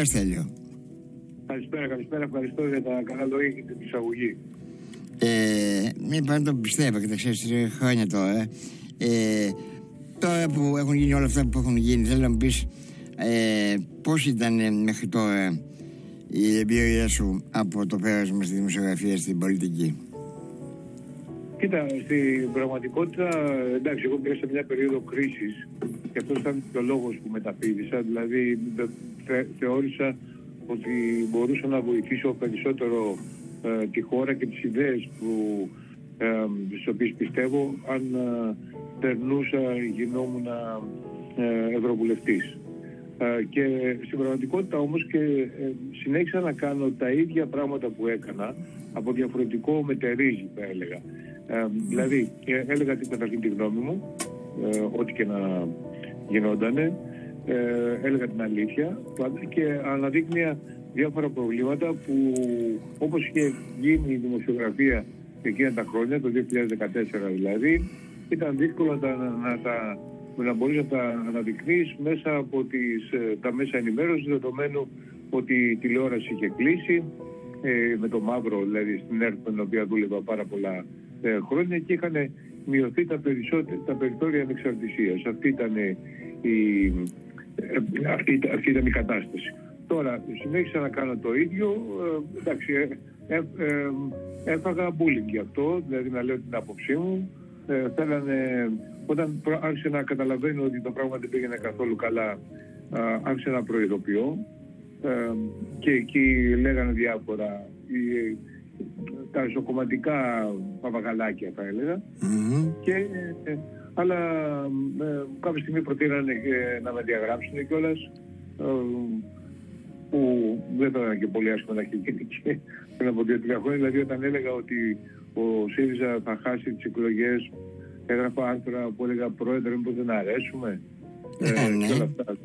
Καλησπέρα Στέλιο. Καλησπέρα, καλησπέρα. Ευχαριστώ για τα καλά λόγια και την εισαγωγή. Ε, μην πάντα το πιστεύω και τα ξέρεις χρόνια τώρα. Ε, τώρα που έχουν γίνει όλα αυτά που έχουν γίνει, θέλω να μου πεις ε, πώς ήταν μέχρι τώρα η εμπειρία σου από το πέρασμα στη δημοσιογραφία στην πολιτική; Κοίτα, στην πραγματικότητα, εντάξει, εγώ πήρα σε μια περίοδο κρίσης και αυτός ήταν και ο λόγος που μεταπίδησα. Δηλαδή, θε, θεώρησα ότι μπορούσα να βοηθήσω περισσότερο ε, τη χώρα και τις ιδέες που, ε, στις οποίες πιστεύω αν ε, περνούσα, γινόμουν ε, ευρωβουλευτής. Ε, και στην πραγματικότητα όμως και ε, συνέχισα να κάνω τα ίδια πράγματα που έκανα από διαφορετικό μετερίζει θα έλεγα. Ε, δηλαδή έλεγα την καταρχήν τη γνώμη μου, ό,τι και να γινότανε, έλεγα την αλήθεια και αναδείκνυα διάφορα προβλήματα που όπως είχε γίνει η δημοσιογραφία εκείνα τα χρόνια, το 2014 δηλαδή, ήταν δύσκολο να, να τα να μπορείς να τα αναδεικνύεις μέσα από τις, ε, τα μέσα ενημέρωσης δεδομένου ότι η τηλεόραση είχε κλείσει ε, με το μαύρο δηλαδή στην ΕΡΤ με την οποία δούλευα πάρα πολλά ε, χρόνια και είχαν μειωθεί τα, τα περιθώρια ανεξαρτησίας. Αυτή ήταν η, ε, αυτή, αυτή ήταν η κατάσταση. Τώρα συνέχισα να κάνω το ίδιο, εντάξει, έφαγα bullying γι' αυτό, δηλαδή να λέω την άποψή μου, θέλανε όταν άρχισε να καταλαβαίνω ότι το πράγμα δεν πήγαινε καθόλου καλά, άρχισε να προειδοποιώ. Και εκεί λέγανε διάφορα τα ισοκομματικά παπαγαλάκια θα έλεγα. Και, ε, αλλά ε, κάποια στιγμή προτείνανε να με διαγράψουν κιόλας. Ε, που δεν θα ήταν και πολύ άσχημα να έχει γίνει και πριν από δύο-τρία χρόνια. Δηλαδή, όταν έλεγα ότι ο ΣΥΡΙΖΑ θα χάσει τις εκλογές έγραφα άρθρα που έλεγα πρόεδρε μήπως δεν αρέσουμε; Ε, ε, ναι. και όλα αυτά.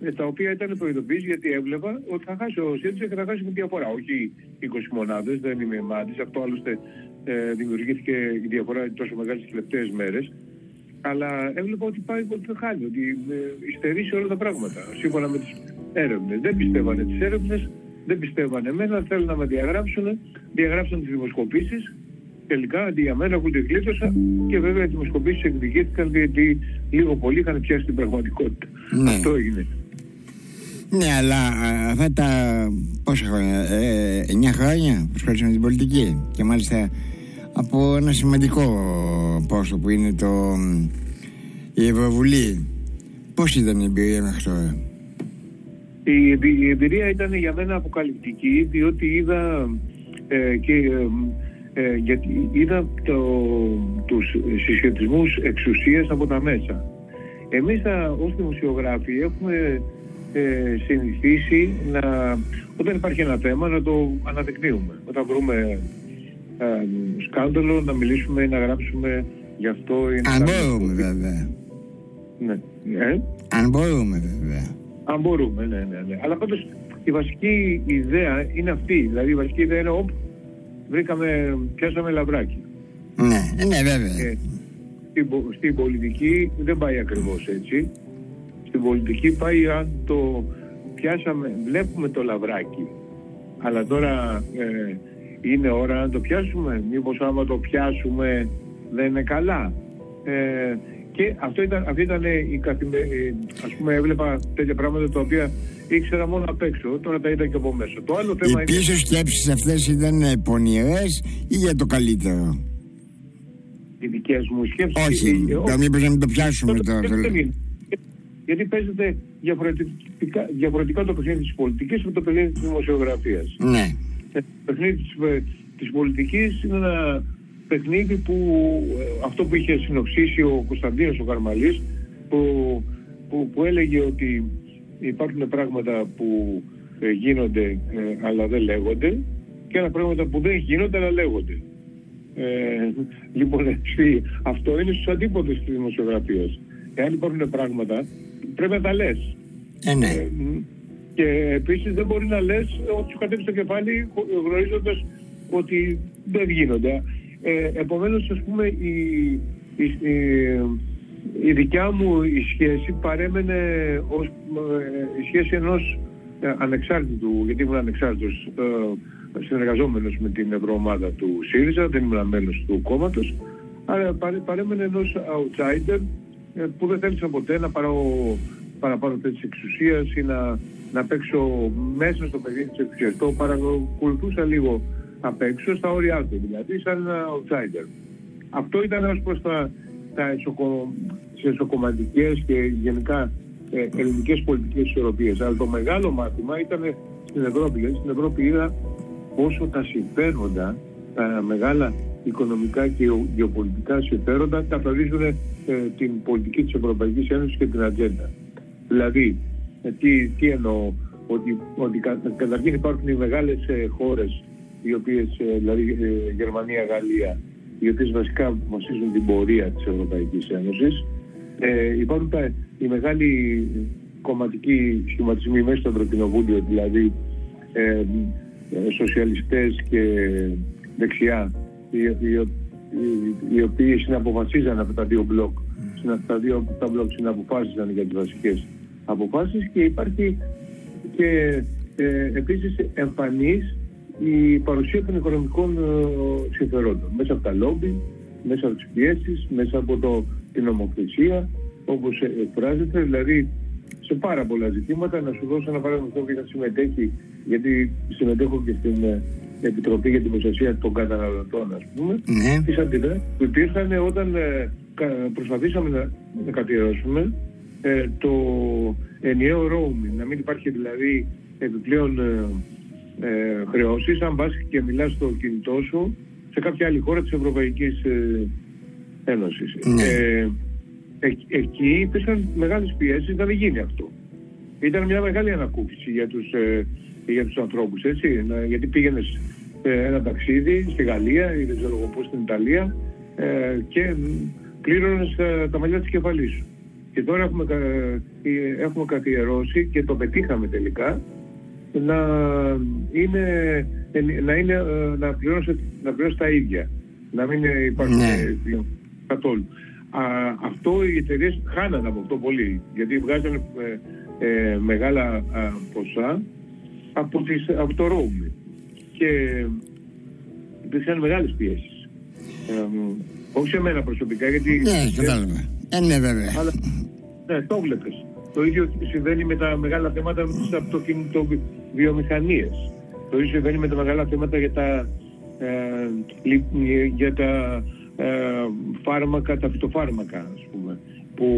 Ε, τα οποία ήταν προειδοποίηση γιατί έβλεπα ότι θα χάσει ο ΣΥΡΙΖΑ και θα χάσει με διαφορά. Όχι 20 μονάδες, δεν είμαι μάτι. Αυτό άλλωστε ε, δημιουργήθηκε η διαφορά τόσο μεγάλη τις τελευταίες μέρες. Αλλά έβλεπα ότι πάει ότι θα χάνει, ότι ε, υστερεί σε όλα τα πράγματα. Σύμφωνα με τις έρευνες. Δεν πιστεύανε τις έρευνες, δεν πιστεύανε εμένα, θέλουν να με διαγράψουν, διαγράψαν τις δημοσκοπήσεις τελικά αντί για μένα έχουν τη γλίτωσα και βέβαια οι δημοσκοπήσεις εκδικήθηκαν γιατί λίγο πολύ είχαν πιάσει την πραγματικότητα. Ναι. Αυτό έγινε. Ναι, αλλά αυτά τα πόσα χρόνια, ε, 9 χρόνια που με την πολιτική και μάλιστα από ένα σημαντικό πόσο που είναι το, η Ευρωβουλή. Πώς ήταν η εμπειρία μέχρι τώρα; Η, η εμπειρία ήταν για μένα αποκαλυπτική διότι είδα ε, και ε, ε, γιατί είδα το, τους συσχετισμούς εξουσίας από τα μέσα. Εμείς θα, ως δημοσιογράφοι έχουμε ε, συνηθίσει να, όταν υπάρχει ένα θέμα να το αναδεικνύουμε. Όταν βρούμε ε, σκάνδαλο να μιλήσουμε ή να γράψουμε γι' αυτό. Ή Αν μπορούμε βέβαια. Ναι. Ε; Αν μπορούμε βέβαια. Αν μπορούμε, ναι, ναι, ναι. Αλλά πάντως η βασική ιδέα είναι αυτή. Δηλαδή η βασική ιδέα είναι όπου βρήκαμε, πιάσαμε λαβράκι. Ναι, ναι βέβαια. Ε, στην, στην πολιτική δεν πάει ακριβώς έτσι. Στην πολιτική πάει αν το πιάσαμε, βλέπουμε το λαβράκι. Αλλά τώρα ε, είναι ώρα να το πιάσουμε. Μήπως άμα το πιάσουμε δεν είναι καλά. Ε, και αυτό ήταν, αυτή ήταν η καθημερινή. Ας πούμε έβλεπα τέτοια πράγματα τα οποία ήξερα μόνο απ' έξω, τώρα τα είδα και από μέσα. Το άλλο θέμα Οι πίσω είναι... σκέψεις αυτές ήταν πονηρές ή για το καλύτερο; Οι δικές μου σκέψεις. Όχι, ε, μήπως να μην το πιάσουμε τώρα. Γιατί παίζεται διαφορετικά, διαφορετικά το παιχνίδι της πολιτικής με το παιχνίδι της δημοσιογραφίας. Ναι. Ε, το παιχνίδι της, ε, της πολιτικής είναι ένα παιχνίδι που αυτό που είχε συνοψίσει ο Κωνσταντίνος ο Καρμαλής που, που, που έλεγε ότι υπάρχουν πράγματα που ε, γίνονται ε, αλλά δεν λέγονται και άλλα πράγματα που δεν γίνονται αλλά λέγονται. Ε, λοιπόν, έτσι, αυτό είναι στους αντίποδες της δημοσιογραφίας. Εάν υπάρχουν πράγματα, πρέπει να τα λες. Ε, ναι. ε, και επίσης δεν μπορεί να λες ότι σου κατέβει στο κεφάλι γνωρίζοντας ότι δεν γίνονται. Ε, επομένως, ας πούμε, η, η, η, η δικιά μου η σχέση παρέμενε ως ε, η σχέση ενός ε, ανεξάρτητου, γιατί ήμουν ανεξάρτητος ε, συνεργαζόμενος με την ευρωομάδα του ΣΥΡΙΖΑ, δεν ήμουν μέλος του κόμματος, αλλά παρέμενε ενός outsider ε, που δεν θέλησα ποτέ να πάρω παραπάνω θέση εξουσίας ή να, να παίξω μέσα στο παιδί της εξουσίας. Το παρακολουθούσα λίγο απ' έξω, στα όρια του δηλαδή, σαν ένα outsider. Αυτό ήταν ως προς τα, τα εσωκομματικές και γενικά ε, ελληνικές πολιτικές ισορροπίες. Αλλά το μεγάλο μάθημα ήταν στην Ευρώπη. Γιατί στην Ευρώπη είδα πόσο τα συμφέροντα, τα μεγάλα οικονομικά και γεωπολιτικά συμφέροντα καθορίζουν ε, την πολιτική της Ευρωπαϊκής Ένωσης και την ατζέντα. Δηλαδή, ε, τι, τι εννοώ, ότι, ότι κα, καταρχήν υπάρχουν οι μεγάλες ε, χώρες, οι οποίες, ε, δηλαδή ε, Γερμανία, Γαλλία, οι οποίες βασικά βασίζουν την πορεία της Ευρωπαϊκής Ένωσης. Ε, υπάρχουν τα, οι μεγάλοι κομματικοί σχηματισμοί μέσα στο Ευρωκοινοβούλιο, δηλαδή ε, σοσιαλιστές και δεξιά, οι, οι, οι οποίοι συναποφασίζαν από τα δύο μπλοκ, τα δύο τα μπλοκ συναποφάσιζαν για τις βασικές αποφάσεις και υπάρχει και ε, επίσης εμφανής η παρουσία των οικονομικών ε, συμφερόντων μέσα από τα λόμπι, μέσα από τις πιέσεις, μέσα από το, την νομοθεσία όπως εκφράζεται, δηλαδή σε πάρα πολλά ζητήματα. Να σου δώσω ένα παράδειγμα που είχα συμμετέχει, γιατί συμμετέχω και στην ε, Επιτροπή για την Προστασία των Καταναλωτών, ας πούμε. Ναι. Τις αντιδράσει που υπήρχαν όταν ε, προσπαθήσαμε να, να κατηρώσουμε ε, το ενιαίο roaming. Να μην υπάρχει δηλαδή επιπλέον ε, ε, χρεώσεις αν πας και μιλάς στο κινητό σου σε κάποια άλλη χώρα της Ευρωπαϊκής ε, Ένωσης. Ναι. Ε, εκεί υπήρχαν μεγάλες πιέσεις να μην γίνει αυτό. Ήταν μια μεγάλη ανακούφιση για τους, ε, για τους ανθρώπους, έτσι. Να, γιατί πήγαινες ένα ταξίδι στη Γαλλία ή δεν ξέρω πού στην Ιταλία ε, και πλήρωνες τα μαλλιά της κεφαλής σου. Και τώρα έχουμε, ε, έχουμε καθιερώσει και το πετύχαμε τελικά να είναι, να, είναι, ε, να, πληρώσει, να πληρώσει τα ίδια. Να μην υπάρχουν ναι. καθόλου. Α, αυτό οι εταιρείες χάνανε από αυτό πολύ. Γιατί βγάζανε ε, μεγάλα ποσά από, τις, από το roaming. Και υπήρχαν μεγάλες πιέσεις. όχι σε μένα προσωπικά, γιατί... Ναι, κατάλαβα. Ε, ναι, βέβαια. Αλλά, ναι, το βλέπεις. Το ίδιο συμβαίνει με τα μεγάλα θέματα της αυτοκινητοβιομηχανίε. Το ίδιο συμβαίνει με τα μεγάλα θέματα για τα, ε, για τα ε, φάρμακα, τα φυτοφάρμακα, ας πούμε, που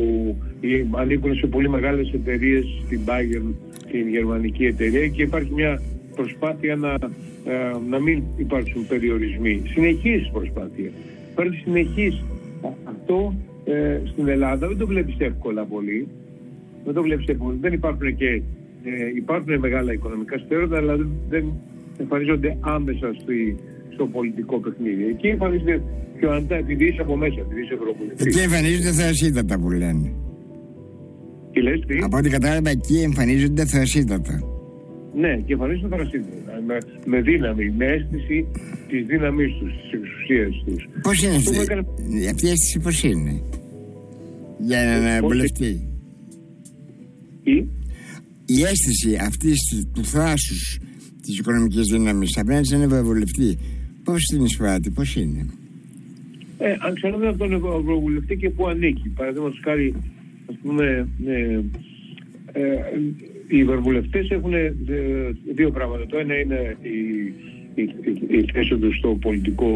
ανήκουν σε πολύ μεγάλες εταιρείες, στην Bayern, την γερμανική εταιρεία και υπάρχει μια προσπάθεια να, ε, να μην υπάρξουν περιορισμοί. Συνεχής προσπάθεια. Υπάρχει συνεχής. Αυτό ε, στην Ελλάδα δεν το βλέπεις εύκολα πολύ. Δεν το βλέπεις εύκολα. Δεν υπάρχουν και ε, υπάρχουν μεγάλα οικονομικά συμφέροντα, αλλά δεν εμφανίζονται άμεσα στη, στο πολιτικό παιχνίδι. Εκεί εμφανίζεται πιο αντά, επειδή είσαι από μέσα, επειδή είσαι ευρωβουλευτής. Εκεί εμφανίζονται θεασίτατα που λένε. Τι λες, τι; Από ό,τι κατάλαβα, εκεί εμφανίζονται θεασίτατα. Ναι, και εμφανίζονται θεασίτατα. Με, με δύναμη, με αίσθηση της δύναμής τους, της εξουσίας τους. Πώς είναι αυτή, έκανε... αυτή η αίσθηση, πώς είναι; Για έναν βουλευτή. Τι; Η αίσθηση αυτής του θράσους της οικονομικής δύναμης απέναντι σε έναν ευρωβουλευτή, πώς την εισπράττει, πώς είναι; Ε, αν ξέρουμε από τον ευρωβουλευτή και πού ανήκει. Παραδείγματος χάρη, ας πούμε, ε, ε, οι ευρωβουλευτές έχουν ε, δύο πράγματα. Το ένα είναι η, η, η, η θέση τους στο πολιτικό,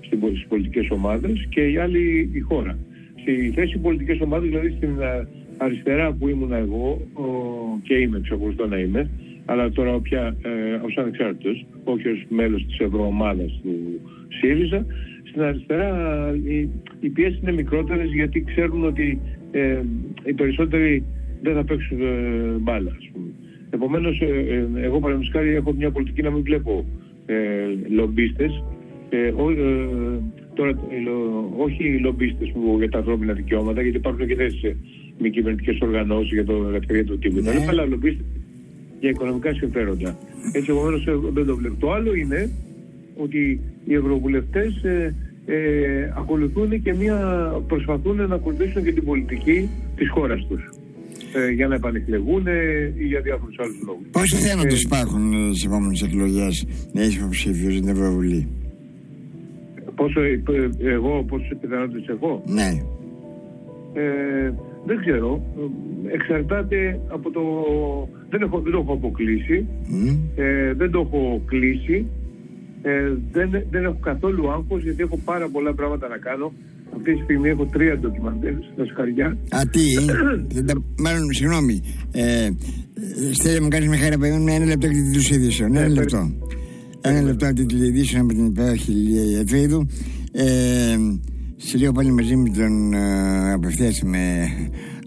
στις πολιτικές ομάδες και η άλλη η χώρα στη θέση πολιτικές ομάδες, δηλαδή στην ε, αριστερά που ήμουν εγώ και είμαι, εξακολουθώ να είμαι, αλλά τώρα πια ε, ως ανεξάρτητος, όχι ως μέλος της ευρωομάδας του ΣΥΡΙΖΑ, στην αριστερά οι, οι πιέσεις είναι μικρότερες γιατί ξέρουν ότι ε, οι περισσότεροι δεν θα παίξουν ε, μπάλα, ας πούμε. Επομένως, ε, ε εγώ παραδείγματος έχω μια πολιτική να μην βλέπω ε, λομπίστες, ε, Τώρα, όχι οι λομπίστε που για τα ανθρώπινα δικαιώματα, γιατί υπάρχουν και θέσεις μη κυβερνητικές οργανώσεις για το ελευθερία του τύπου ναι. αλλά λομπίστε για οικονομικά συμφέροντα. Έτσι, επομένως δεν το βλέπω. Το άλλο είναι ότι οι ευρωβουλευτές ε, ε, ακολουθούν και μια, προσπαθούν να ακολουθήσουν και την πολιτική της χώρας τους. ε, για να επανεκλεγούν ή για διάφορους άλλους λόγους. Πόσοι θένοντε υπάρχουν στις επόμενες εκλογές να είσαι υποψήφιο στην Ευρωβουλή; Πόσο, εγώ, πόσε πιθανότητε έχω. Ναι. Ε, δεν ξέρω. Εξαρτάται από το. Δεν, έχω, δεν το έχω αποκλείσει. Ε, δεν το έχω κλείσει. Ε, δεν, δεν έχω καθόλου άγχος γιατί έχω πάρα πολλά πράγματα να κάνω. Αυτή τη στιγμή έχω τρία ντοκιμαντέρ στα σκαριά. Α, τι, μάλλον, συγγνώμη. Ε, Στέλνε μου κάνεις με χάρη να ένα λεπτό και την ειδήσεων. Ένα λεπτό. Ένα λεπτό από την ειδήσεων από την υπέροχη Λία Ιατρίδου. Ε, σε λίγο πάλι μαζί με τον ε, απευθείας με,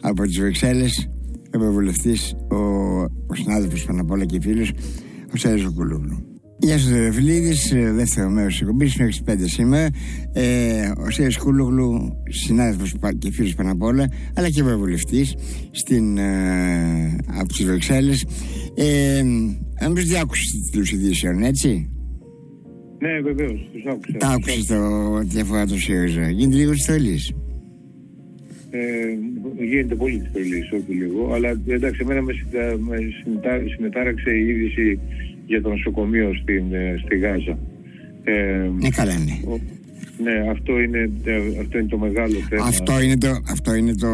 από τις Βρυξέλλες ο ευρωβουλευτής, ο, ο συνάδελφος πάνω απ' όλα και φίλος, ο Σέριος Κουλούβλου. Γεια σας, Δερεφιλίδη. Δεύτερο μέρος της εκπομπής μέχρι τις 5 σήμερα. Ε, ο Σέρι Κούλογλου, συνάδελφος και φίλος πάνω απ' όλα, αλλά και ευρωβουλευτής ε, από τις Βρυξέλλες. Ε, αν δεν άκουσε τους ειδήσεων, έτσι; Ναι, βεβαίως, τους άκουσα. Τα άκουσες το διαφορά του ΣΥΡΙΖΑ. Γίνεται λίγο τη Ε, γίνεται πολύ τη όχι λίγο. Αλλά εντάξει, εμένα με, με συνετάραξε η είδηση για το νοσοκομείο στην, ε, στη Γάζα. Ε, ναι, καλά ναι. Ναι, αυτό είναι, ε, αυτό είναι το μεγάλο θέμα. Αυτό είναι το, αυτό είναι το,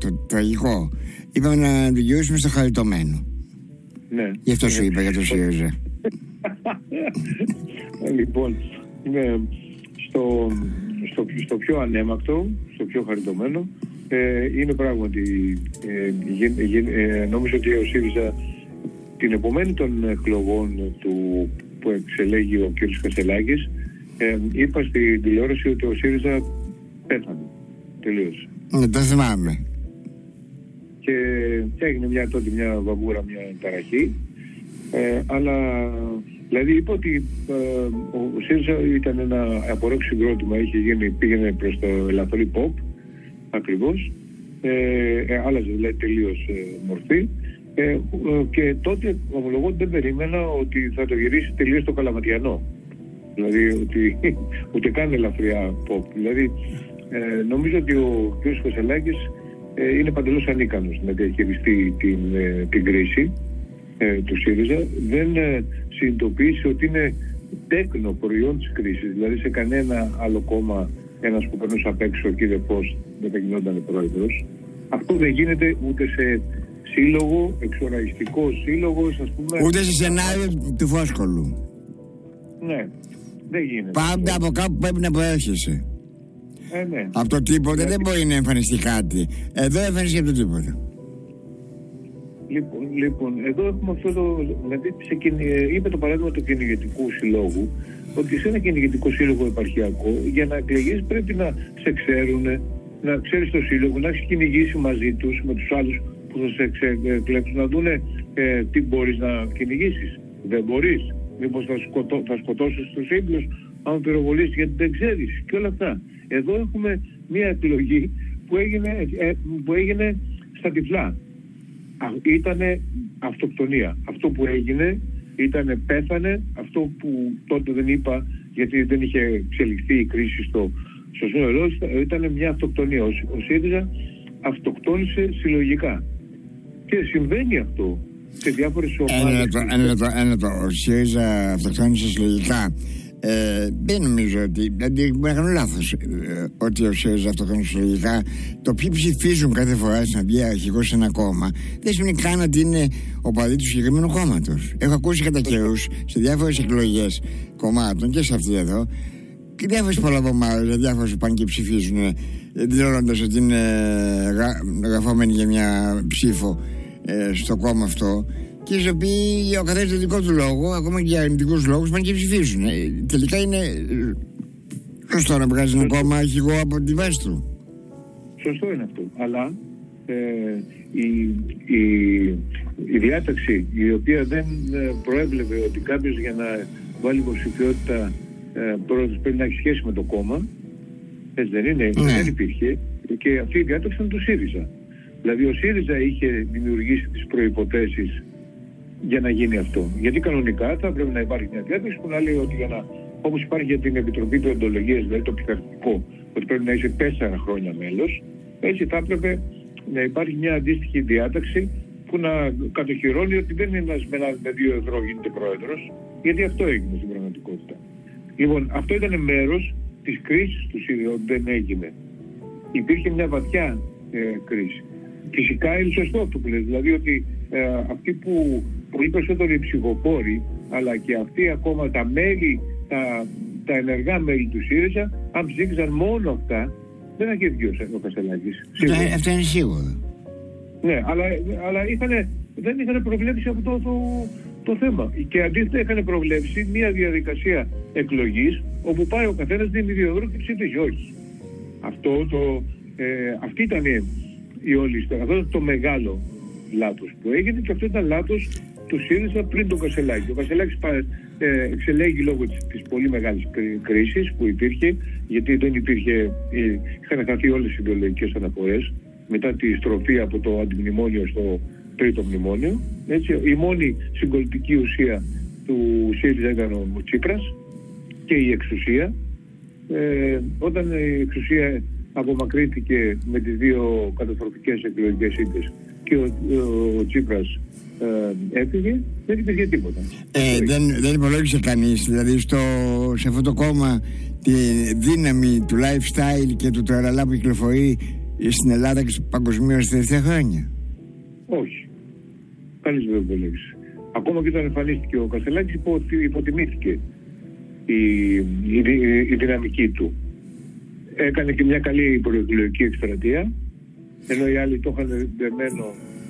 το, το τραγικό. Είπαμε να δικαιώσουμε στο χαριτωμένο. Ναι. Γι' αυτό σου είπα για το ΣΥΡΙΖΑ. λοιπόν, ναι, στο, στο, στο, πιο ανέμακτο, στο πιο χαριτωμένο, ε, είναι πράγματι, ε, ε, νομίζω ότι ο ΣΥΡΙΖΑ την επομένη των εκλογών του που εξελέγει ο κ. Κασελάκης ε, είπα στην τηλεόραση ότι ο ΣΥΡΙΖΑ πέθανε. Τελείωσε. Ναι, το θυμάμαι. Και, έγινε μια τότε μια βαβούρα, μια ταραχή. Ε, αλλά δηλαδή είπα ότι ε, ο ΣΥΡΙΖΑ ήταν ένα απορρόξιο συγκρότημα, είχε γίνει, πήγαινε προς το ελαφρύ pop ακριβώς. Ε, ε, άλλαζε δηλαδή τελείως ε, μορφή ε, ε, και τότε ομολογώ ότι δεν περίμενα ότι θα το γυρίσει τελείως το καλαματιανό. Δηλαδή ότι ούτε καν ελαφριά pop. Δηλαδή ε, νομίζω ότι ο κ. Κωσελάκης ε, είναι παντελώς ανίκανος να διαχειριστεί την, ε, την κρίση ε, του ΣΥΡΙΖΑ. Δεν ε, συνειδητοποίησε ότι είναι τέκνο προϊόν της κρίσης. Δηλαδή σε κανένα άλλο κόμμα ένας που περνούσε απ' έξω ο κ. Πώς δεν θα γινόταν πρόεδρος. Αυτό δεν γίνεται ούτε σε σύλλογο, εξοραϊστικό σύλλογος, ας πούμε. Ούτε σε σενάριο του Φόσκολου. Ναι, δεν γίνεται. Πάντα από κάπου πρέπει να προέρχεσαι. Ε, ναι. Από το τίποτα δεν μπορεί να εμφανιστεί κάτι. Εδώ εμφανιστεί από το τίποτα. Λοιπόν, λοιπόν, εδώ έχουμε αυτό το. Δηλαδή, σε, είπε το παράδειγμα του κυνηγετικού συλλόγου ότι σε ένα κυνηγετικό σύλλογο επαρχιακό για να εκλεγείς πρέπει να σε ξέρουν, να ξέρεις το σύλλογο, να έχεις κυνηγήσει μαζί τους με τους άλλους που θα σε εκλέξουν να δούνε ε, τι μπορείς να κυνηγήσεις. Δεν μπορείς. Μήπως θα, σκοτώ, θα σκοτώσεις τους ίδιους αν πυροβολήσεις γιατί δεν ξέρεις και όλα αυτά. Εδώ έχουμε μια εκλογή που έγινε, ε, που έγινε στα τυφλά. Ήταν αυτοκτονία. Αυτό που έγινε ήταν πέθανε. Αυτό που τότε δεν είπα γιατί δεν είχε εξελιχθεί η κρίση στο, στο σύνολό ήταν μια αυτοκτονία. Ο, ο ΣΥΡΙΖΑ αυτοκτόνησε συλλογικά. Και συμβαίνει αυτό σε διάφορες ομάδες. Ένα λεπτό, ένα λεπτό, ένα λεπτό. Ο ΣΥΡΙΖΑ αυτοκτόνησε συλλογικά. Ε, δεν νομίζω ότι. Δηλαδή, μπορεί να κάνω λάθος. Ε, ότι ο ΣΥΡΙΖΑ αυτοκτόνησε συλλογικά. Το ποιοι ψηφίζουν κάθε φορά να βγει αρχηγός σε ένα κόμμα δεν σημαίνει καν ότι είναι ο παδί του συγκεκριμένου κόμματος. Έχω ακούσει κατά καιρούς σε διάφορες εκλογές κομμάτων και σε αυτή εδώ και διάφορες πολλαπομάδε, διάφορες που πάνε και ψηφίζουν δηλώνοντα ότι είναι γραφόμενοι για μια ψήφο ε, στο κόμμα αυτό και οι οποίοι ο καθένα το δικό του λόγο, ακόμα και για αρνητικούς λόγους, πάνε και ψηφίζουν. Ε, τελικά είναι ε, σωστό να βγάζει ένα κόμμα αρχηγό από τη βάση του. Σωστό είναι αυτό. Αλλά ε, η, η, η διάταξη η οποία δεν προέβλεπε ότι κάποιος για να βάλει υποψηφιότητα ε, πρέπει να έχει σχέση με το κόμμα έτσι δεν είναι, ναι. δεν υπήρχε και αυτή η διάταξη ήταν του ΣΥΡΙΖΑ. Δηλαδή ο ΣΥΡΙΖΑ είχε δημιουργήσει τις προϋποθέσεις για να γίνει αυτό. Γιατί κανονικά θα πρέπει να υπάρχει μια διάταξη που να λέει ότι για να, όπως υπάρχει για την Επιτροπή του Εντολογίας, δηλαδή το πειθαρχικό, ότι πρέπει να είσαι τέσσερα χρόνια μέλος, έτσι θα έπρεπε να υπάρχει μια αντίστοιχη διάταξη που να κατοχυρώνει ότι δεν είναι ένας με, δύο ευρώ γίνεται πρόεδρος, γιατί αυτό έγινε στην πραγματικότητα. Λοιπόν, αυτό ήταν μέρος της κρίσης του ΣΥΡΙΖΑ, δεν έγινε. Υπήρχε μια βαθιά ε, κρίση. Φυσικά είναι σωστό αυτό που λέει, δηλαδή ότι ε, αυτοί που πολύ περισσότερο οι ψηφοφόροι, αλλά και αυτοί ακόμα τα μέλη, τα, τα ενεργά μέλη του ΣΥΡΙΖΑ, αν ψήφισαν μόνο αυτά, δεν θα είχε βγει ο Κασελάκης. Αυτό είναι σίγουρο. Ναι, αλλά, αλλά είχαν, δεν είχαν προβλέψει αυτό το, το, το θέμα. Και αντίθετα είχαν προβλέψει μια διαδικασία εκλογής όπου πάει ο καθένας δίνει δύο ευρώ και ψήφιζε όχι. Αυτό το, ε, αυτή ήταν η όλη ιστορία. Αυτό ήταν το μεγάλο λάθος που έγινε και αυτό ήταν λάθος του ΣΥΡΙΖΑ πριν τον Κασελάκη. Ο Κασελάκης ε, εξελέγει λόγω της, της πολύ μεγάλης κρίσης που υπήρχε γιατί δεν υπήρχε, ε, είχαν χαθεί όλες οι ιδεολογικές αναφορές μετά τη στροφή από το αντιμνημόνιο στο τρίτο μνημόνιο. Έτσι, η μόνη συγκολητική ουσία του ΣΥΡΙΖΑ ήταν ο Τσίπρας και η εξουσία. Ε, όταν η εξουσία απομακρύνθηκε με τις δύο καταστροφικές εκλογικές ήττες και ο, ο, Τσίπρας ε, έφυγε, δεν υπήρχε τίποτα. Ε, δεν, δεν υπολόγισε κανείς, δηλαδή στο, σε αυτό το κόμμα τη δύναμη του lifestyle και του τραλά που κυκλοφορεί στην Ελλάδα και παγκοσμίως τα τελευταία χρόνια. Όχι. Κανεί δεν υπολόγισε. Ακόμα και όταν εμφανίστηκε ο Καστελάκη, υπο, υποτιμήθηκε η, η, η, η, δυναμική του. Έκανε και μια καλή προεκλογική εκστρατεία, ενώ οι άλλοι το είχαν δεμένο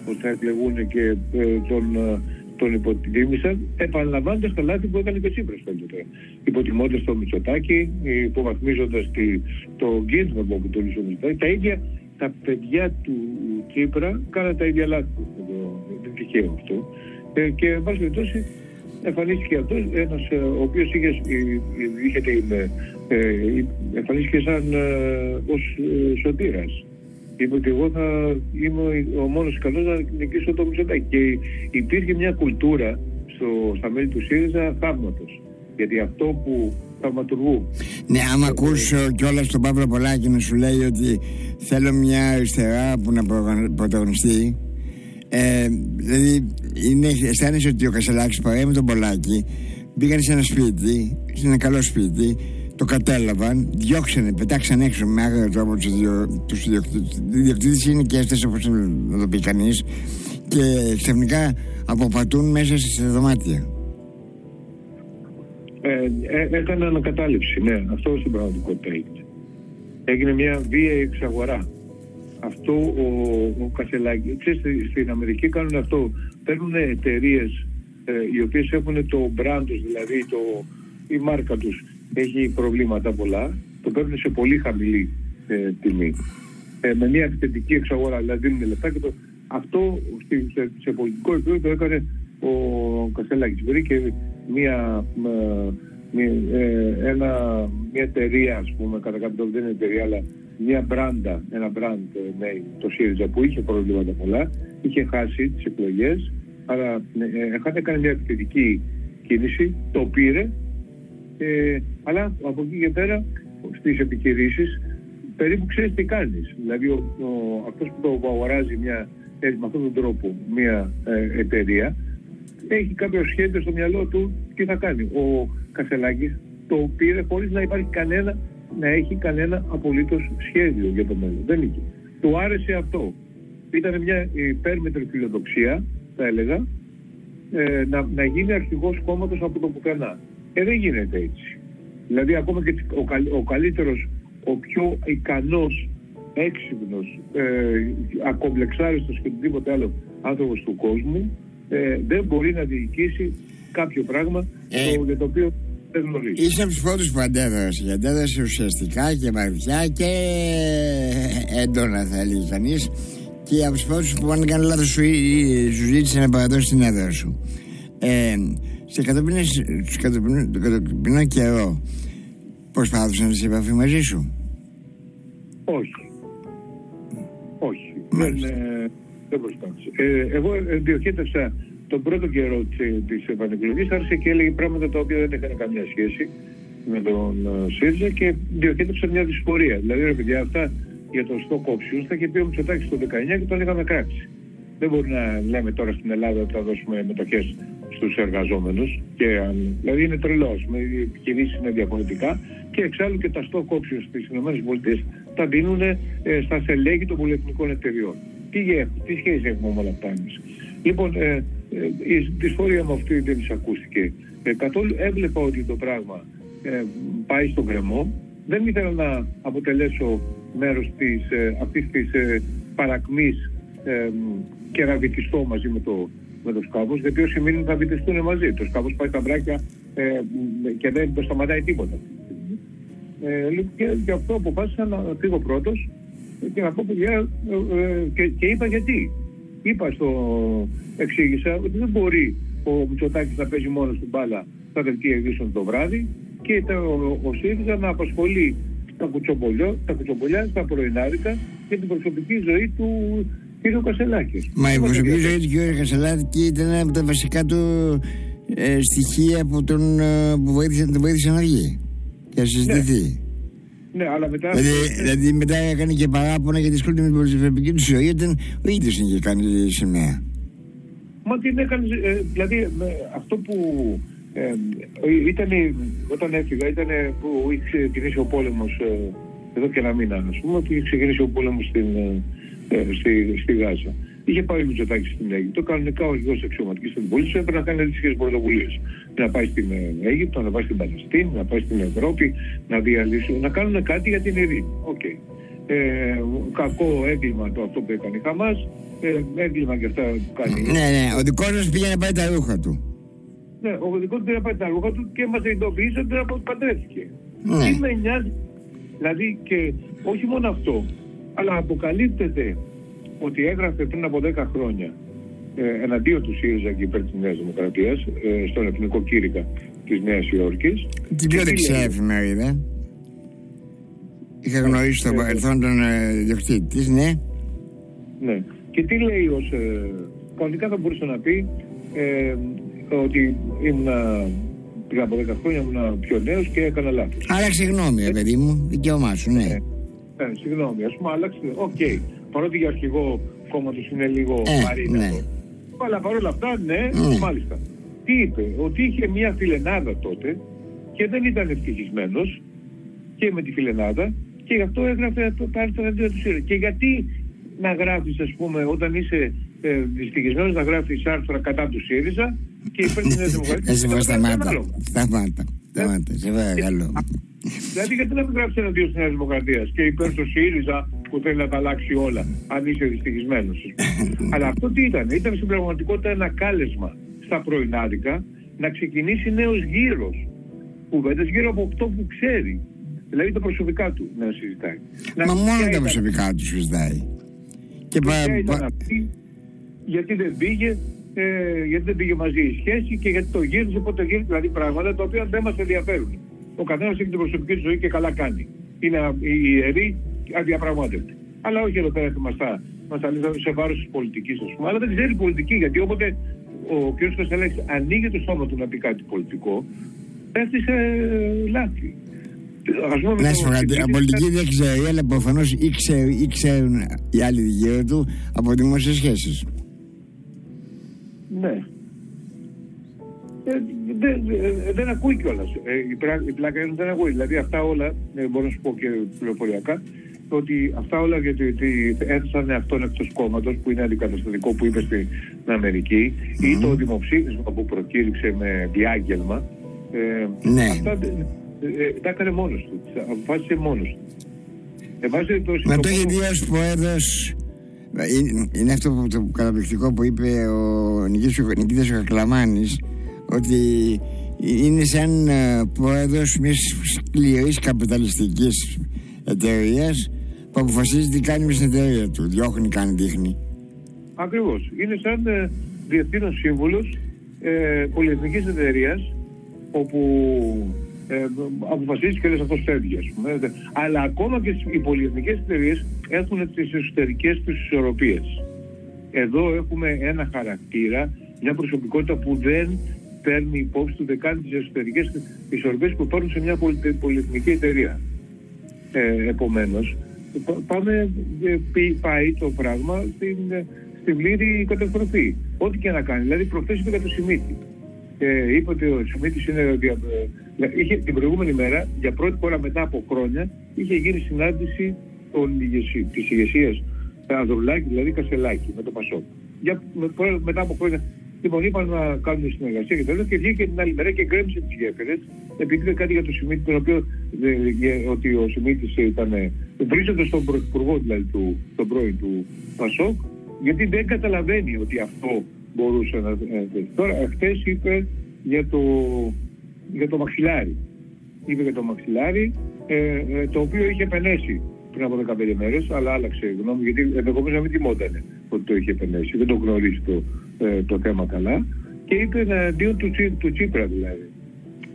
ότι θα εκλεγούν και ε, τον, ε, τον υποτιμήσαν, επαναλαμβάνοντας τα λάθη που έκανε και ο Τσίπρας τότε. Υποτιμώντας το Μητσοτάκι, υποβαθμίζοντας το Γκίνσμα που τον Μητσοτάκι, τα ίδια τα παιδιά του Τσίπρα κάναν τα ίδια λάθη. Δεν τυχαίο αυτό. Ε, και εν πάση περιπτώσει εμφανίστηκε αυτός ένας ε, ο οποίος είχε, είχε την, ε, εμφανίστηκε σαν ε, ως ε, σωτήρας. Είπε ότι εγώ θα είμαι ο μόνος καλός να νικήσω το Μητσοτάκι. Και υπήρχε μια κουλτούρα στο, στα μέλη του ΣΥΡΙΖΑ θαύματος. Γιατί αυτό που θαυματουργού. Ναι, άμα ακούς κιόλας τον Παύλο Πολάκη να σου λέει ότι θέλω μια αριστερά που να πρωταγωνιστεί. Ε, δηλαδή, είναι, αισθάνεσαι ότι ο Κασελάκης παρέα με τον Πολάκη πήγαν σε ένα σπίτι, σε ένα καλό σπίτι, το κατέλαβαν, διώξανε, πετάξαν έξω με άγριο τρόπο τους ιδιοκτήτε. είναι και έστε όπως να το πει κανείς, και ξαφνικά αποπατούν μέσα σε δωμάτια. Ε, ε, έκανε ανακατάληψη, ναι, αυτό στην πραγματικότητα έγινε. Έγινε μια βία εξαγορά. Αυτό ο, ο Κασελάκη, ξέρεις, στην Αμερική κάνουν αυτό. Παίρνουν εταιρείες ε, οι οποίες έχουν το brand τους, δηλαδή το, η μάρκα τους έχει προβλήματα πολλά, το παίρνουν σε πολύ χαμηλή ε, τιμή. Ε, με μια επιθετική εξαγορά, δηλαδή δίνουν λεφτά και το, αυτό σε, σε πολιτικό επίπεδο το έκανε ο Κασελάκης. Βρήκε μια, μια, ε, ένα, μια εταιρεία, ας πούμε, κατά κάποιο τρόπο δεν είναι εταιρεία, αλλά μια μπράντα, ένα μπραντ με το ΣΥΡΙΖΑ που είχε προβλήματα πολλά, είχε χάσει τις εκλογές, αλλά ε, έκανε μια επιθετική κίνηση, το πήρε, ε, αλλά από εκεί και πέρα στις επιχειρήσεις περίπου ξέρεις τι κάνεις. Δηλαδή ο, ο, αυτός που το αγοράζει μια, ε, με αυτόν τον τρόπο μια ε, εταιρεία έχει κάποιο σχέδιο στο μυαλό του τι θα κάνει. Ο Κασελάκης το πήρε χωρίς να υπάρχει κανένα, να έχει κανένα απολύτως σχέδιο για το μέλλον. Δεν είχε. Του άρεσε αυτό. Ήταν μια υπέρμετρη φιλοδοξία, θα έλεγα, ε, να, να γίνει αρχηγός κόμματος από το πουθενά. Ε, δεν γίνεται έτσι. Δηλαδή ακόμα και ο, ο καλύτερος, ο πιο ικανός, έξυπνος, ε, ακομπλεξάριστος και οτιδήποτε άλλο άνθρωπος του κόσμου ε, δεν μπορεί να διοικήσει κάποιο πράγμα ε, το, για το οποίο δεν γνωρίζει. Είσαι από τους πρώτους που αντέδρασε. Και αντέδρασε ουσιαστικά και βαριά και έντονα, θα έλεγε κανείς. Και από τους πρώτους που, αν κάνω λάθος, σου, σου ζήτησε να παραδώσει την έδρα σου. Ε, σε κατοπινό καιρό, προσπάθησαν να σε επαφή μαζί σου; Όχι. Όχι. Δεν, ε, δεν προσπάθησε. Ε, εγώ διοχέτευσα τον πρώτο καιρό τη επανεκλογή, άρχισε και έλεγε πράγματα τα οποία δεν είχαν καμιά σχέση με τον ε, ΣΥΡΙΖΑ και διοχέτευσα μια δυσφορία. Δηλαδή, ρε παιδιά, αυτά για το stock options θα είχε πει ο Μητσοτάκης το 19 και τον είχαμε κράξει. Δεν μπορεί να λέμε τώρα στην Ελλάδα ότι θα δώσουμε μετοχές στους εργαζόμενους και, δηλαδή είναι τρελός, οι επιχειρήσεις είναι διαφορετικά και εξάλλου και τα stock options στις ΗΠΑ τα δίνουν ε, στα στελέχη των πολυεθνικών εταιριών. Τι, τι σχέση έχουμε με όλα αυτά εμείς; Λοιπόν, ε, ε, η δυσφορία μου αυτή δεν εισακούστηκε. Ε, καθόλου έβλεπα ότι το πράγμα ε, πάει στον κρεμό. Δεν ήθελα να αποτελέσω μέρος της, ε, αυτής της ε, παρακμής ε, και να βυθιστώ μαζί με το, με το σκάβος, γιατί όσοι μείνουν θα βυθιστούν μαζί. Το σκάβος πάει στα μπράκια ε, και δεν το σταματάει τίποτα. Ε, και γι' αυτό αποφάσισα να φύγω πρώτος και να πω παιδιά ε, και, και είπα γιατί. Είπα στο εξήγησα ότι δεν μπορεί ο Μητσοτάκης να παίζει μόνος στην μπάλα στα δελτία ειδήσεων το βράδυ και ο, ο ΣΥΡΙΖΑ να απασχολεί τα, τα κουτσομπολιά στα πρωινάρικα και την προσωπική ζωή του κ. Κασελάκη. Μα η προσωπική ζωή του κ. Κασελάκη ήταν από τα βασικά του ε, στοιχεία που, τον, ε, που βοήθησε, τον βοήθησε να βγει και να συζητηθεί. Ναι. Ναι, αλλά μετά. Δηλαδή, δηλαδή μετά έκανε και παράπονα γιατί ασχολείται με την προσωπική του ζωή, όταν ο ίδιος είχε κάνει σημαία. Μα τι έκανε, ε, δηλαδή αυτό που ε, ήταν, όταν έφυγα, ήταν που είχε ξεκινήσει ο πόλεμος ε, εδώ και ένα μήνα, ας πούμε, που είχε ξεκινήσει ο πόλεμος στην, ε, στη, στη Γάζα. Είχε πάει ο Μητσοτάκης στην Αίγυπτο, κανονικά ο αρχηγός αξιωματικής στην πολίτη έπρεπε να κάνει αντίστοιχε πρωτοβουλίες. Να πάει στην Αίγυπτο, να πάει στην Παλαιστίνη, να πάει στην Ευρώπη, να διαλύσουν, να κάνουν κάτι για την ειρήνη. Okay. Ε, κακό έγκλημα το αυτό που έκανε η Χαμάς. Ε, έγκλημα και αυτά που κάνει. Ναι, ναι, ο δικός μας πήγε να πάει τα ρούχα του. Ναι, ο δικός του πήγε να πάει τα ρούχα του και μας ειδοποίησε ότι παντρεύτηκε. Ναι. Τι με νοιάζει. Δηλαδή και όχι μόνο αυτό, αλλά αποκαλύπτεται ότι έγραφε πριν από 10 χρόνια ε, εναντίον του ΣΥΡΙΖΑ και υπέρ της Νέας Δημοκρατίας ε, στον Εθνικό Κήρυκα της Νέας Υόρκης. Την πιο δεξιά εφημερίδα. Είχα γνωρίσει στον ε, παρελθόν τον ε, ιδιοκτήτη της, ναι. Ναι. Και τι λέει ως... Ε, κανονικά θα μπορούσε να πει ε, ότι ήμουν πριν από 10 χρόνια ήμουν πιο νέος και έκανα λάθος. Άλλαξε γνώμη, ε, παιδί μου, δικαίωμά σου, ναι. Ε, ε, συγγνώμη, ας πούμε άλλαξε, OK. Okay παρότι για αρχηγό κόμματος είναι λίγο ε, βαρύ ναι. Αλλά παρόλα αυτά, ναι, ναι, μάλιστα. Τι είπε, ότι είχε μια φιλενάδα τότε και δεν ήταν ευτυχισμένος και με τη φιλενάδα και γι' αυτό έγραφε το άρθρο αντίον του ΣΥΡΙΖΑ. Και γιατί να γράφεις, ας πούμε, όταν είσαι ε, δυστυχισμένος, να γράφεις άρθρα κατά του ΣΥΡΙΖΑ και υπέρ τη Νέας Δημοκρατίας. Εσύ σταμάτα. Σταμάτα. Σταμάτα. Σε παρακαλώ. Δηλαδή, γιατί να μην γράψει εναντίον τη Νέα Δημοκρατία και υπέρ του ΣΥΡΙΖΑ που θέλει να τα αλλάξει όλα, αν είσαι δυστυχισμένος. Αλλά αυτό τι ήταν, ήταν στην πραγματικότητα ένα κάλεσμα στα πρωινάδικα να ξεκινήσει νέος γύρος. Κουβέντες γύρω από αυτό που ξέρει. Δηλαδή τα προσωπικά του να συζητάει. Μα μόνο τα προσωπικά του συζητάει. Και πα... ήταν αυτή, γιατί δεν πήγε, ε, γιατί δεν πήγε μαζί η σχέση και γιατί το γύρισε, πότε γύρισε, δηλαδή πράγματα τα οποία δεν μας ενδιαφέρουν. Ο καθένας έχει την προσωπική του ζωή και καλά κάνει. Είναι ιερή αδιαπραγμάτευτη. Αλλά όχι εδώ πέρα μας τα, μας τα σε βάρος της πολιτικής, ας πούμε. Αλλά δεν ξέρει πολιτική, γιατί όποτε ο κ. Κωνσταντέλη ανοίγει το σώμα του να πει κάτι πολιτικό, πέφτει σε λάθη. Να σου πω κάτι, πολιτική δεν ξέρει, αλλά προφανώς ή ξέρουν οι άλλοι γύρω του από δημόσιες σχέσεις. Ναι. Ε, δεν, δεν ακούει κιόλας. Ε, η, πλάκα είναι δεν ακούει. Δηλαδή αυτά όλα, ε, μπορώ να σου πω και πληροφοριακά, ότι αυτά όλα γιατί έθεσαν αυτόν εκτός κόμματος που είναι αντικαταστατικό που είπε στην Αμερική mm. ή το δημοψήφισμα που προκήρυξε με διάγγελμα. Ε, ναι. Αυτά ε, τα έκανε μόνος του. Αποφάσισε μόνος του. Ε, το Μα το έχει δει ως πρόεδρο. Είναι αυτό που, το καταπληκτικό που είπε ο Νικήτας Κακλαμάνης ότι είναι σαν ε, πρόεδρος μιας σκληρής καπιταλιστικής εταιρείας που αποφασίζει τι κάνει μες την εταιρεία του. Διώχνει, κάνει, δείχνει. Ακριβώς. Είναι σαν ε, διευθύνων σύμβουλος ε, πολυεθνικής εταιρείας όπου ε, αποφασίζει και λες αυτός φεύγει ας πούμε. Αλλά ακόμα και οι πολυεθνικές εταιρείες έχουν τις εσωτερικές τους ισορροπίες. Εδώ έχουμε ένα χαρακτήρα, μια προσωπικότητα που δεν παίρνει υπόψη του δεκάνη τις εσωτερικές ισορροπίες που υπάρχουν σε μια πολυεθνική εταιρεία. Ε, επομένως, πάμε, ε, πάει το πράγμα στην, στην πλήρη καταστροφή. Ό,τι και να κάνει. Δηλαδή προχθές είπε για το Σιμίτη. Ε, είπε ότι ο Σιμίτης είναι... Ε, είχε, την προηγούμενη μέρα, για πρώτη φορά μετά από χρόνια, είχε γίνει συνάντηση των ηγεσί, της ηγεσίας Ανδρουλάκη, δηλαδή Κασελάκη, με το Πασόκ. Για, με, μετά από χρόνια Λοιπόν, είπαν να κάνουν συνεργασία και τέλο και βγήκε την άλλη μέρα και γκρέμισε τις γέφυρες. Επειδή είπε κάτι για το Σιμίτη, τον οποίο ε, ότι ο Σιμίτης ήταν. βρίσκεται στον πρωθυπουργό δηλαδή του, τον πρώην του Πασόκ, γιατί δεν καταλαβαίνει ότι αυτό μπορούσε να. Ε, τώρα, χθε είπε για το, για το μαξιλάρι. Είπε για το μαξιλάρι, ε, ε, το οποίο είχε πενέσει πριν από 15 μέρες, αλλά άλλαξε γνώμη, γιατί ενδεχομένως να μην τιμότανε ότι το είχε πενέσει. Δεν το γνωρίζει το, ε, το θέμα καλά. Και είπε εναντίον του, του Τσίπρα δηλαδή.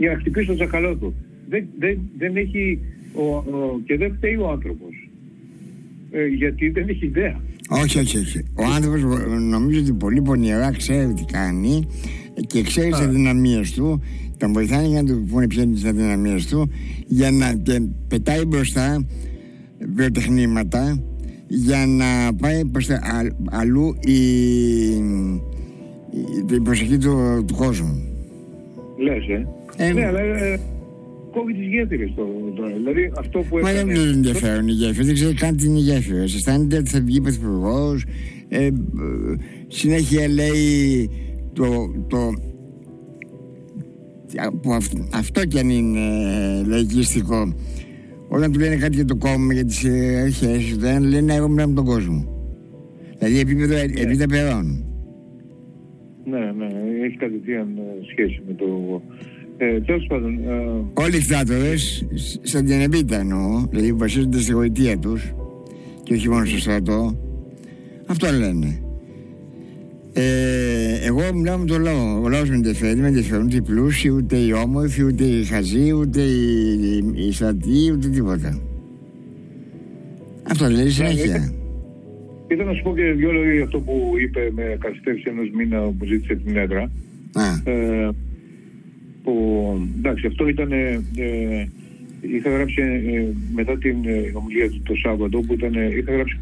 Για να χτυπήσει τον Ζαχαλώτο. Δεν, δεν, δεν έχει. Ο, ο, και δεν φταίει ο άνθρωπος. Ε, γιατί δεν έχει ιδέα. Όχι, όχι, όχι. Ο άνθρωπος νομίζω ότι πολύ πονηρά ξέρει τι κάνει και ξέρει τις αδυναμίες του. Τον βοηθάνε για να του πούνε ποιες είναι τις αδυναμίες του για να και πετάει μπροστά βιοτεχνήματα για να πάει προς τα, αλλού η, η, την προσοχή του, του κόσμου. Λες, ε. Ε ναι, αλλά ε, κόβει τις γέφυρες τώρα. Δηλαδή αυτό που Μα δεν είναι ενδιαφέρον η γέφυρα, δεν ξέρει καν τι είναι η γέφυρα. Αισθάνεται ότι θα βγει πρωθυπουργός, ε, συνέχεια λέει το, το, που αυτό, αυτό κι αν είναι ε, λαϊκιστικό όταν του λένε κάτι για το κόμμα, για τις αρχές, δεν λένε εγώ μιλάω με τον κόσμο. Δηλαδή επίπεδο ναι. επίπεδο περών. Ναι, ναι, έχει κατευθείαν ε, σχέση με το. Ε, Τέλος πάντων. Ε... Όλοι οι δικτάτορε, σαν την Εμπίτα εννοώ, δηλαδή βασίζονται στη γοητεία τους και όχι μόνο στο στρατό, αυτό λένε. Ε, εγώ μιλάω με τον λαό. Ο λαός με ενδιαφέρει, με ενδιαφέρουν ούτε οι πλούσιοι, ούτε οι όμορφοι, ούτε οι χαζοί, ούτε οι, οι στρατοί, ούτε τίποτα. Αυτό λέει συνέχεια. Ήθελα να σου πω και δύο λόγια για αυτό που είπε με καθυστέρηση ενός μήνα που ζήτησε την έδρα. Ε, που, εντάξει, αυτό ήταν. Ε, είχα γράψει ε, μετά την ε, ομιλία του το Σάββατο που ήταν, είχα γράψει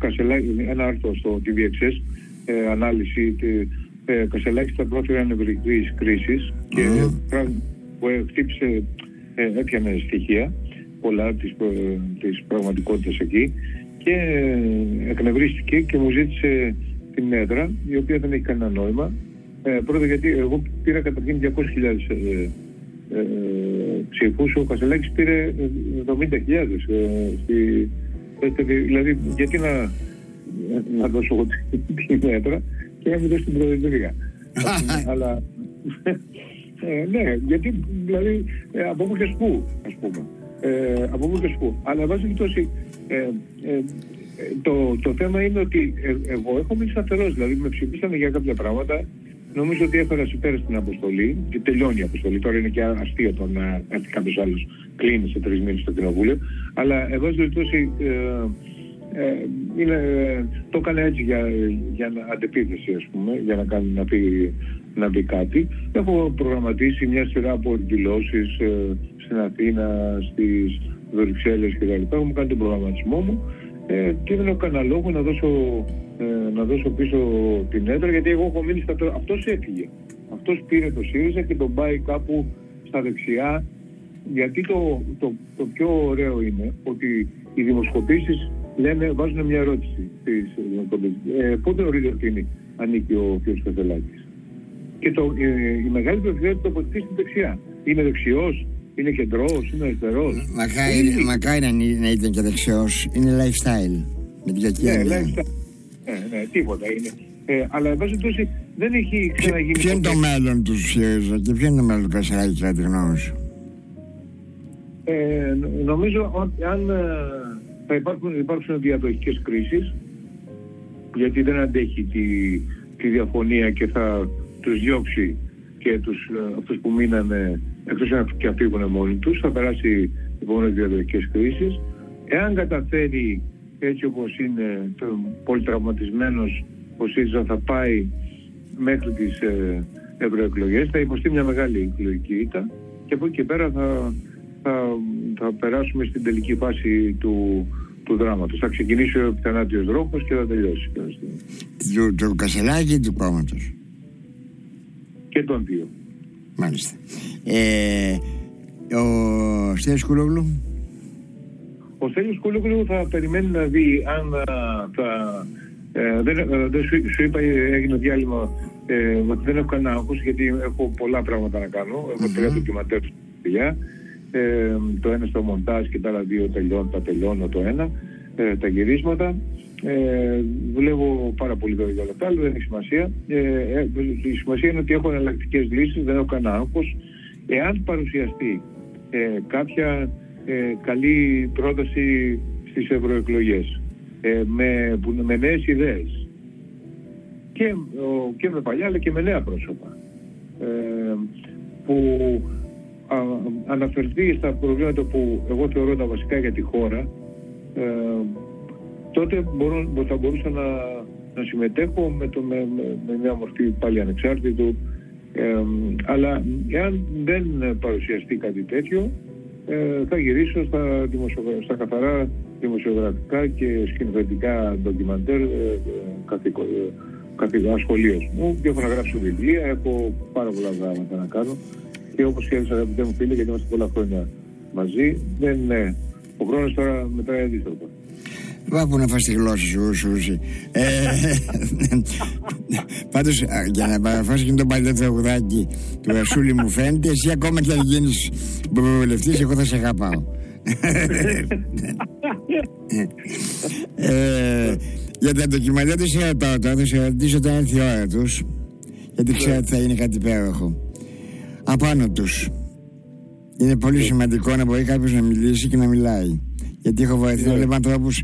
ένα άρθρο στο TVXS ε, ανάλυση ε, Κασελάκη στα πρόθυρα νευρικής κρίσης και mm. που χτύπησε, ε, έπιανε στοιχεία πολλά της, της πραγματικότητας εκεί και ε, εκνευρίστηκε και μου ζήτησε την έδρα η οποία δεν έχει κανένα νόημα ε, πρώτα γιατί εγώ πήρα καταρχήν 200.000 ε, ε, ψήφους, ο Κασελάκης πήρε 70.000 ε, δηλαδή γιατί να να δώσω εγώ τη μέτρα και να μην δώσω την Προεδρία. Αλλά ε, ναι, γιατί δηλαδή ε, από όπου και σπού, ας πούμε. Ε, από όπου και σπού. Αλλά βάζει περιπτώσει, ε, ε, το, το θέμα είναι ότι ε, εγώ έχω μείνει σταθερός. Δηλαδή με ψηφίσανε για κάποια πράγματα. Νομίζω ότι έφερα πέρα στην αποστολή και τελειώνει η αποστολή. Τώρα είναι και αστείο το να έρθει κάποιος άλλος κλείνει σε τρεις μήνες στο κοινοβούλιο. Αλλά εγώ περιπτώσει ε, ε, είναι, το έκανε έτσι για, για αντεπίθεση ας πούμε, για να, κάνει, να, πει, να πει κάτι. Έχω προγραμματίσει μια σειρά από εκδηλώσεις ε, στην Αθήνα, στις Βρυξέλλες και τα λοιπά. Έχω κάνει τον προγραμματισμό μου ε, και δεν έχω κανένα λόγο να δώσω, ε, να δώσω πίσω την έδρα γιατί εγώ έχω μείνει στα τώρα. Αυτός έφυγε. Αυτός πήρε το ΣΥΡΙΖΑ και τον πάει κάπου στα δεξιά γιατί το, το, το πιο ωραίο είναι ότι οι δημοσκοπήσεις λένε, βάζουν μια ερώτηση στις ε, πότε ορίζεται ότι είναι, ανήκει ο κ. Καζελάκης. Και το, ε, η μεγάλη πλειοψηφία τοποθετεί στην δεξιά. Είναι δεξιός, είναι κεντρός, είναι αριστερός. Μακάρι, μακάρι να ήταν και δεξιός. Είναι lifestyle. Με την κακία ναι, lifestyle. Ναι, ναι, τίποτα είναι. Ε, αλλά εν πάση δεν έχει ξαναγίνει. Ποιο είναι το μέλλον τους ΣΥΡΙΖΑ και ποιο είναι το μέλλον του Κασελάκη κατά τη γνώμη σου; Ε, νομίζω ότι αν ε, θα υπάρχουν, υπάρξουν διαδοχικές κρίσεις γιατί δεν αντέχει τη, τη διαφωνία και θα τους διώξει και τους, ε, αυτούς που μείνανε εκτός και αυτοί φύγουν μόνοι τους θα περάσει επόμενες διαδοχικές κρίσεις εάν καταφέρει έτσι όπως είναι πολύ τραυματισμένος ο ΣΥΡΙΖΑ θα πάει μέχρι τις ε, ευρωεκλογές θα υποστεί μια μεγάλη εκλογική ήττα και από εκεί και πέρα θα, θα, θα περάσουμε στην τελική φάση του, του δράματος. Θα ξεκινήσει ο επιθανάτιος δρόμος και θα τελειώσει. Του, του Κασελάκη ή του κόμματος. Και των δύο. Μάλιστα. Ε, ο Στέλιος Κούλογλου. Ο Στέλιος Κούλογλου θα περιμένει να δει αν θα... Ε, δεν, ε, δεν σου, σου, είπα, έγινε διάλειμμα ε, ότι δεν έχω κανένα άγχος γιατί έχω πολλά πράγματα να κάνω. Έχω mm-hmm. τρία ντοκιματέρ παιδιά. Ε, το ένα στο μοντάζ και τα άλλα δύο τελειώνω, τα τελειώνω το ένα, ε, τα γυρίσματα. Ε, δουλεύω πάρα πολύ βέβαια για όλα τα άλλα, δεν έχει σημασία. Ε, ε, η σημασία είναι ότι έχω εναλλακτικές λύσεις, δεν έχω κανένα άγχος. Εάν παρουσιαστεί ε, κάποια ε, καλή πρόταση στις ευρωεκλογές ε, με, με νέες ιδέες και, και με παλιά αλλά και με νέα πρόσωπα ε, που αναφερθεί στα προβλήματα που εγώ θεωρώ τα βασικά για τη χώρα, ε, τότε μπορώ, θα μπορούσα να, να συμμετέχω με, το, με, με, μια μορφή πάλι ανεξάρτητου. Ε, αλλά εάν δεν παρουσιαστεί κάτι τέτοιο, ε, θα γυρίσω στα, στα καθαρά δημοσιογραφικά και σκηνοθετικά ντοκιμαντέρ ε, ε, σχολείας μου και έχω να γράψω βιβλία, έχω πάρα πολλά πράγματα να κάνω και όπως και αγαπητέ μου φίλοι, γιατί είμαστε πολλά χρόνια μαζί, δεν είναι. Ο χρόνος τώρα μετράει αντίστοιχα. Βάπου να φας τη γλώσσα σου, Σούση. Ε, πάντως, για να παραφάσεις και το παλιό τραγουδάκι του Ασούλη μου φαίνεται, εσύ ακόμα και αν γίνεις βουλευτής, εγώ θα σε αγαπάω. ε, για τα ντοκιμαντέρ δεν σε ρωτάω τώρα, θα σε ρωτήσω όταν έρθει η ώρα τους, γιατί ξέρω ότι θα είναι κάτι υπέροχο απάνω τους. Είναι πολύ σημαντικό να μπορεί κάποιος να μιλήσει και να μιλάει. Γιατί έχω βοηθήσει να βλέπω ανθρώπους.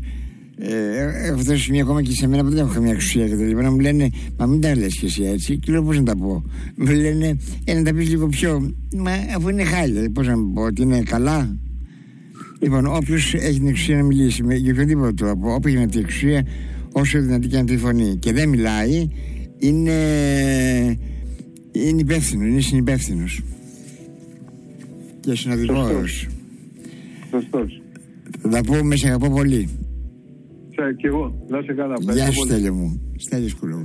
Ε, έχω φτάσει μια ακόμα και σε μένα που δεν έχω καμία εξουσία και τα λοιπά. Να μου λένε, Μα μην τα λες και εσύ έτσι. Και λέω, Πώς να τα πω. Μου λένε, Ε, να τα πεις λίγο πιο. Μα αφού είναι χάλια, πώς να μου πω, ότι είναι καλά. Λοιπόν, όποιος έχει την εξουσία να μιλήσει με, για οποιοδήποτε τρόπο, όποιο έχει την εξουσία, όσο δυνατή και αν τη φωνή και δεν μιλάει, είναι είναι υπεύθυνο, είναι συνυπεύθυνος. Και συνοδοιπόρο. Σωστός. Θα τα πούμε, σε αγαπώ πολύ. Και εγώ, να σε καλά. Γεια σου, Στέλιο μου. Στέλιος Κουλό.